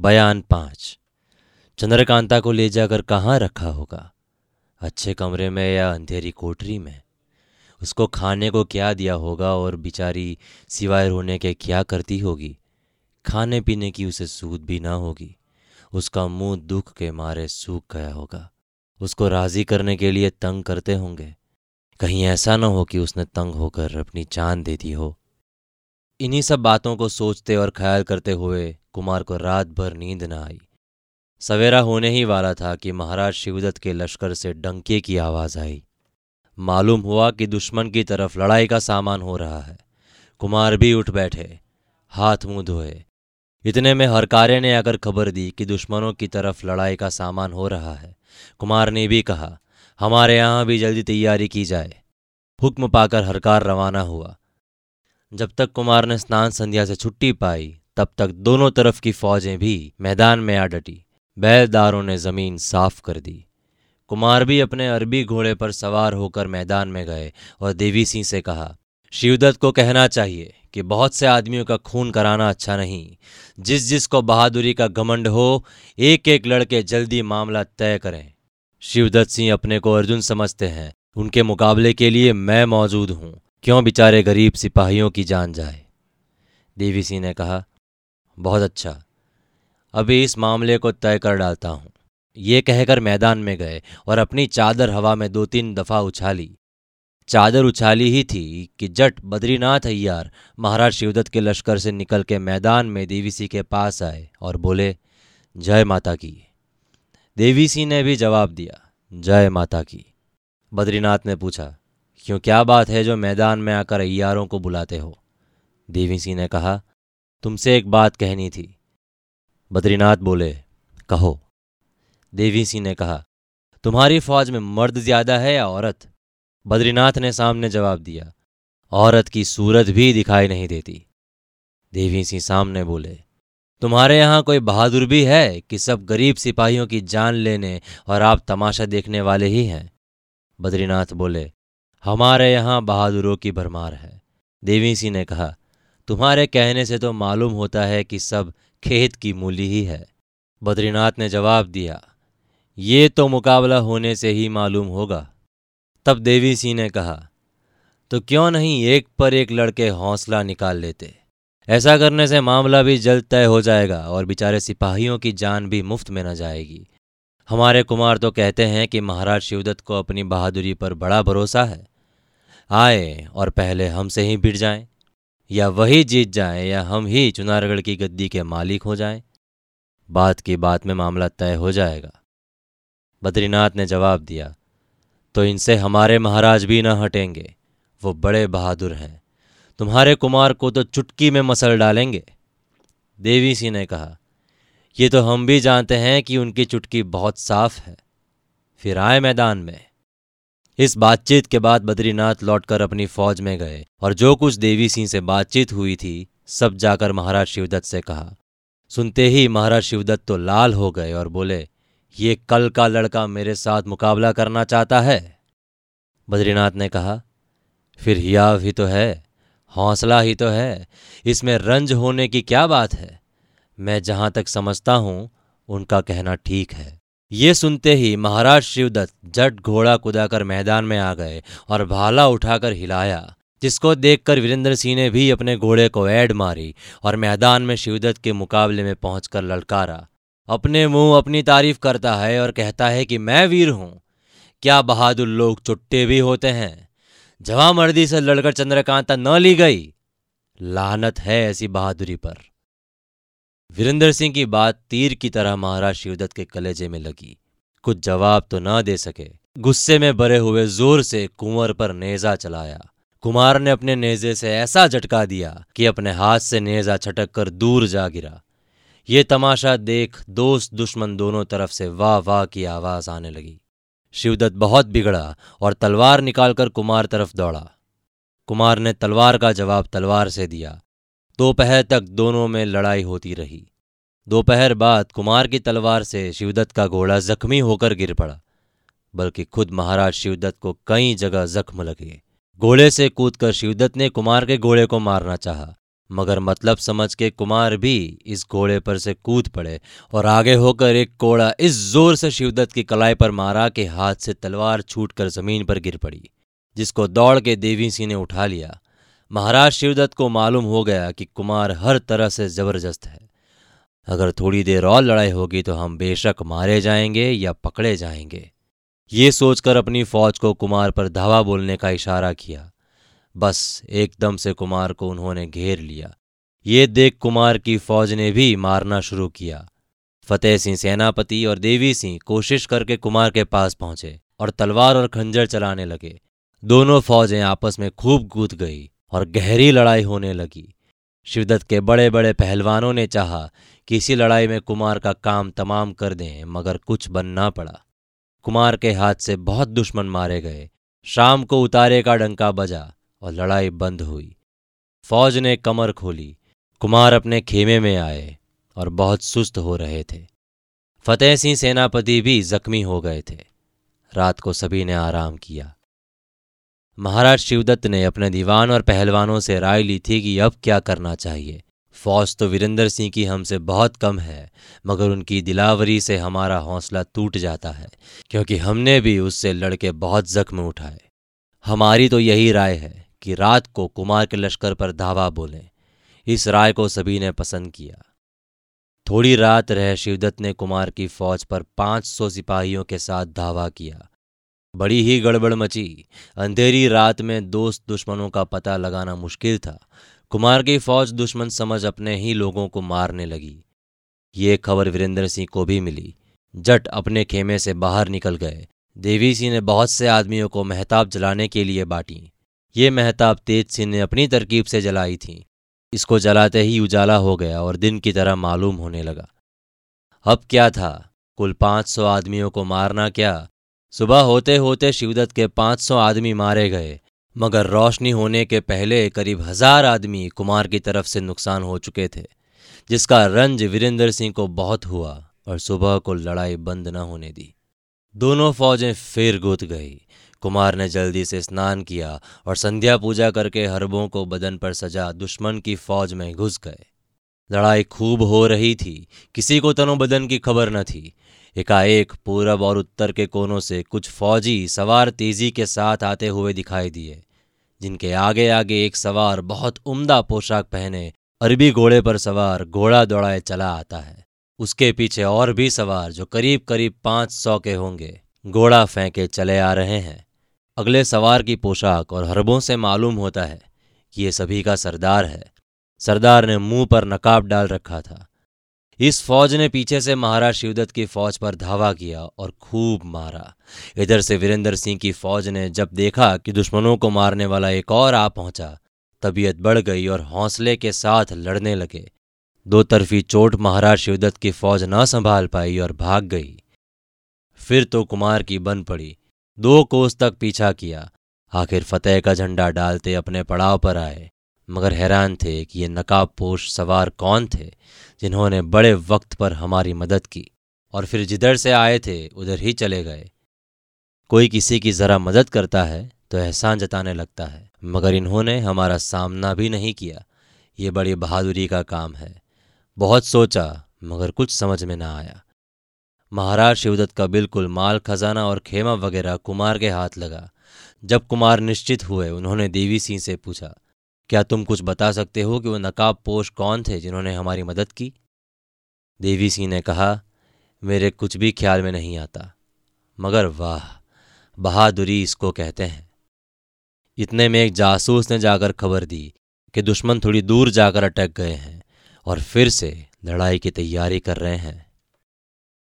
बयान पाँच। चंद्रकांता को ले जाकर कहाँ रखा होगा? अच्छे कमरे में या अंधेरी कोठरी में? उसको खाने को क्या दिया होगा और बिचारी सिवाय रोने के क्या करती होगी? खाने पीने की उसे सूद भी ना होगी। उसका मुँह दुख के मारे सूख गया होगा। उसको राज़ी करने के लिए तंग करते होंगे। कहीं ऐसा ना हो कि उसने तंग होकर अपनी जान दे दी हो। इन्हीं सब बातों को सोचते और ख्याल करते हुए कुमार को रात भर नींद न आई। सवेरा होने ही वाला था कि महाराज शिवदत्त के लश्कर से डंके की आवाज़ आई। मालूम हुआ कि दुश्मन की तरफ़ लड़ाई का सामान हो रहा है। कुमार भी उठ बैठे, हाथ मुँह धोए। इतने में हरकारे ने आकर खबर दी कि दुश्मनों की तरफ़ लड़ाई का सामान हो रहा है। कुमार ने भी कहा, हमारे यहाँ भी जल्दी तैयारी की जाए। हुक्म पाकर हरकार रवाना हुआ। जब तक कुमार ने स्नान संध्या से छुट्टी पाई तब तक दोनों तरफ़ की फौजें भी मैदान में आ डटी। बैलदारों ने ज़मीन साफ़ कर दी। कुमार भी अपने अरबी घोड़े पर सवार होकर मैदान में गए और देवी सिंह से कहा, शिवदत्त को कहना चाहिए कि बहुत से आदमियों का खून कराना अच्छा नहीं। जिस जिस को बहादुरी का घमंड हो एक एक लड़के जल्दी मामला तय करें। शिवदत्त सिंह अपने को अर्जुन समझते हैं। उनके मुकाबले के लिए मैं मौजूद हूँ। क्यों बेचारे गरीब सिपाहियों की जान जाए? देवी सिंह ने कहा बहुत अच्छा। अभी इस मामले को तय कर डालता हूँ। ये कहकर मैदान में गए और अपनी चादर हवा में दो तीन दफ़ा उछाली। चादर उछाली ही थी कि जट बद्रीनाथ अय्यार महाराज शिवदत्त के लश्कर से निकल के मैदान में देवी सिंह के पास आए और बोले, जय माता की। देवी सिंह ने भी जवाब दिया, जय माता की। बद्रीनाथ ने पूछा, क्यों क्या बात है जो मैदान में आकर अय्यारों को बुलाते हो? देवी सिंह ने कहा तुमसे एक बात कहनी थी। बद्रीनाथ बोले, कहो। देवी सिंह ने कहा, तुम्हारी फौज में मर्द ज़्यादा है या औरत? बद्रीनाथ ने सामने जवाब दिया, औरत की सूरत भी दिखाई नहीं देती। देवी सिंह सामने बोले, तुम्हारे यहाँ कोई बहादुर भी है कि सब गरीब सिपाहियों की जान लेने और आप तमाशा देखने वाले ही हैं? बद्रीनाथ बोले, हमारे यहाँ बहादुरों की भरमार है। देवी सिंह ने कहा तुम्हारे कहने से तो मालूम होता है कि सब खेत की मूली ही है। बद्रीनाथ ने जवाब दिया, ये तो मुकाबला होने से ही मालूम होगा। तब देवी सिंह ने कहा तो क्यों नहीं एक पर एक लड़के हौसला निकाल लेते? ऐसा करने से मामला भी जल्द तय हो जाएगा और बेचारे सिपाहियों की जान भी मुफ़्त में न जाएगी। हमारे कुमार तो कहते हैं कि महाराज शिवदत्त को अपनी बहादुरी पर बड़ा भरोसा है। आए और पहले हमसे ही भिड़ जाएँ। या वही जीत जाए या हम ही चुनारगढ़ की गद्दी के मालिक हो जाएँ। बात की बात में मामला तय हो जाएगा। बद्रीनाथ ने जवाब दिया तो इनसे हमारे महाराज भी न हटेंगे। वो बड़े बहादुर हैं। तुम्हारे कुमार को तो चुटकी में मसल डालेंगे। देवी सिंह ने कहा, ये तो हम भी जानते हैं कि उनकी चुटकी बहुत साफ़ है। फिर आए मैदान में। इस बातचीत के बाद बद्रीनाथ लौटकर अपनी फौज में गए और जो कुछ देवी सिंह से बातचीत हुई थी, सब जाकर महाराज शिवदत्त से कहा। सुनते ही महाराज शिवदत्त तो लाल हो गए और बोले, ये कल का लड़का मेरे साथ मुकाबला करना चाहता है? बद्रीनाथ ने कहा, फिर हियाव ही तो है, हौसला ही तो है, इसमें रंज होने की क्या बात है? मैं जहाँ तक समझता हूँ, उनका कहना ठीक है। ये सुनते ही महाराज शिवदत्त जट घोड़ा कुदाकर मैदान में आ गए और भाला उठाकर हिलाया, जिसको देखकर वीरेंद्र सिंह ने भी अपने घोड़े को ऐड मारी और मैदान में शिवदत्त के मुकाबले में पहुंचकर ललकारा। अपने मुँह अपनी तारीफ़ करता है और कहता है कि मैं वीर हूँ। क्या बहादुर लोग चुट्टे भी होते हैं? जवा मर्दी से लड़कर चंद्रकांता न ली गई। लानत है ऐसी बहादुरी पर। वीरेंद्र सिंह की बात तीर की तरह महाराज शिवदत्त के कलेजे में लगी। कुछ जवाब तो ना दे सके। गुस्से में भरे हुए ज़ोर से कुंवर पर नेजा चलाया। कुमार ने अपने नेजे से ऐसा झटका दिया कि अपने हाथ से नेजा छटक कर दूर जा गिरा। ये तमाशा देख दोस्त दुश्मन दोनों तरफ़ से वाह वाह की आवाज़ आने लगी। शिवदत्त बहुत बिगड़ा और तलवार निकालकर कुमार तरफ़ दौड़ा। कुमार ने तलवार का जवाब तलवार से दिया। दोपहर तक दोनों में लड़ाई होती रही। दोपहर बाद कुमार की तलवार से शिवदत्त का घोड़ा जख्मी होकर गिर पड़ा, बल्कि खुद महाराज शिवदत्त को कई जगह जख्म लगे। घोड़े से कूदकर शिवदत्त ने कुमार के घोड़े को मारना चाहा, मगर मतलब समझ के कुमार भी इस घोड़े पर से कूद पड़े और आगे होकर एक कोड़ा इस ज़ोर से शिवदत्त की कलाई पर मारा कि हाथ से तलवार छूटकर ज़मीन पर गिर पड़ी, जिसको दौड़ के देवी सिंह ने उठा लिया। महाराज शिवदत्त को मालूम हो गया कि कुमार हर तरह से ज़बरदस्त है। अगर थोड़ी देर और लड़ाई होगी तो हम बेशक मारे जाएँगे या पकड़े जाएँगे। ये सोचकर अपनी फौज को कुमार पर धावा बोलने का इशारा किया। बस एकदम से कुमार को उन्होंने घेर लिया। ये देख कुमार की फौज ने भी मारना शुरू किया। फतेह सिंह सेनापति और देवी सिंह कोशिश करके कुमार के पास पहुँचे और तलवार और खंजर चलाने लगे। दोनों फौजें आपस में खूब कूद गई। और गहरी लड़ाई होने लगी। शिवदत्त के बड़े बड़े पहलवानों ने चाहा कि इसी लड़ाई में कुमार का काम तमाम कर दें, मगर कुछ बनना पड़ा। कुमार के हाथ से बहुत दुश्मन मारे गए। शाम को उतारे का डंका बजा और लड़ाई बंद हुई। फौज ने कमर खोली। कुमार अपने खेमे में आए और बहुत सुस्त हो रहे थे। फतेह सिंह सेनापति भी जख्मी हो गए थे। रात को सभी ने आराम किया। महाराज शिवदत्त ने अपने दीवान और पहलवानों से राय ली थी कि अब क्या करना चाहिए। फौज तो वीरेंद्र सिंह की हमसे बहुत कम है, मगर उनकी दिलावरी से हमारा हौसला टूट जाता है, क्योंकि हमने भी उससे लड़के बहुत जख्म उठाए। हमारी तो यही राय है कि रात को कुमार के लश्कर पर धावा बोलें। इस राय को सभी ने पसंद किया। थोड़ी रात रह शिवदत्त ने कुमार की फौज पर पाँच सौ सिपाहियों के साथ धावा किया। बड़ी ही गड़बड़ मची। अंधेरी रात में दोस्त दुश्मनों का पता लगाना मुश्किल था। कुमार की फौज दुश्मन समझ अपने ही लोगों को मारने लगी। ये खबर वीरेंद्र सिंह को भी मिली। जट अपने खेमे से बाहर निकल गए। देवी सिंह ने बहुत से आदमियों को महताब जलाने के लिए बांटी। ये महताब तेज सिंह ने अपनी तरकीब से जलाई थी। इसको जलाते ही उजाला हो गया और दिन की तरह मालूम होने लगा। अब क्या था? कुल पाँच सौ आदमियों को मारना क्या? सुबह होते होते शिवदत्त के पाँच सौ आदमी मारे गए, मगर रोशनी होने के पहले करीब हज़ार आदमी कुमार की तरफ़ से नुकसान हो चुके थे, जिसका रंज वीरेंद्र सिंह को बहुत हुआ और सुबह को लड़ाई बंद न होने दी। दोनों फौजें फिर गुत गई। कुमार ने जल्दी से स्नान किया और संध्या पूजा करके हरबों को बदन पर सजा दुश्मन की फौज में घुस गए। लड़ाई खूब हो रही थी, किसी को तनो बदन की खबर न थी एकाएक पूरब और उत्तर के कोनों से कुछ फौजी सवार तेज़ी के साथ आते हुए दिखाई दिए, जिनके आगे आगे एक सवार बहुत उम्दा पोशाक पहने अरबी घोड़े पर सवार घोड़ा दौड़ाए चला आता है। उसके पीछे और भी सवार जो करीब करीब पाँच सौ के होंगे, घोड़ा फेंके चले आ रहे हैं। अगले सवार की पोशाक और हरबों से मालूम होता है कि ये सभी का सरदार है। सरदार ने मुँह पर नकाब डाल रखा था। इस फौज ने पीछे से महाराज शिवदत्त की फौज पर धावा किया और खूब मारा। इधर से वीरेंद्र सिंह की फौज ने जब देखा कि दुश्मनों को मारने वाला एक और आ पहुँचा, तबीयत बढ़ गई और हौसले के साथ लड़ने लगे। दो तरफी चोट महाराज शिवदत्त की फौज न संभाल पाई और भाग गई। फिर तो कुमार की बन पड़ी। दो कोस तक पीछा किया। आखिर फतेह का झंडा डालते अपने पड़ाव पर आए। मगर हैरान थे कि ये नकाबपोश सवार कौन थे, जिन्होंने बड़े वक्त पर हमारी मदद की और फिर जिधर से आए थे, उधर ही चले गए। कोई किसी की जरा मदद करता है तो एहसान जताने लगता है, मगर इन्होंने हमारा सामना भी नहीं किया। ये बड़ी बहादुरी का काम है। बहुत सोचा, मगर कुछ समझ में ना आया। महाराज शिवदत्त का बिल्कुल माल खजाना और खेमा वगैरह कुमार के हाथ लगा। जब कुमार निश्चित हुए, उन्होंने देवी सिंह से पूछा क्या तुम कुछ बता सकते हो कि वो नकाब पोश कौन थे जिन्होंने हमारी मदद की? देवी सिंह ने कहा, मेरे कुछ भी ख्याल में नहीं आता। मगर वाह, बहादुरी इसको कहते हैं। इतने में एक जासूस ने जाकर खबर दी कि दुश्मन थोड़ी दूर जाकर अटक गए हैं और फिर से लड़ाई की तैयारी कर रहे हैं।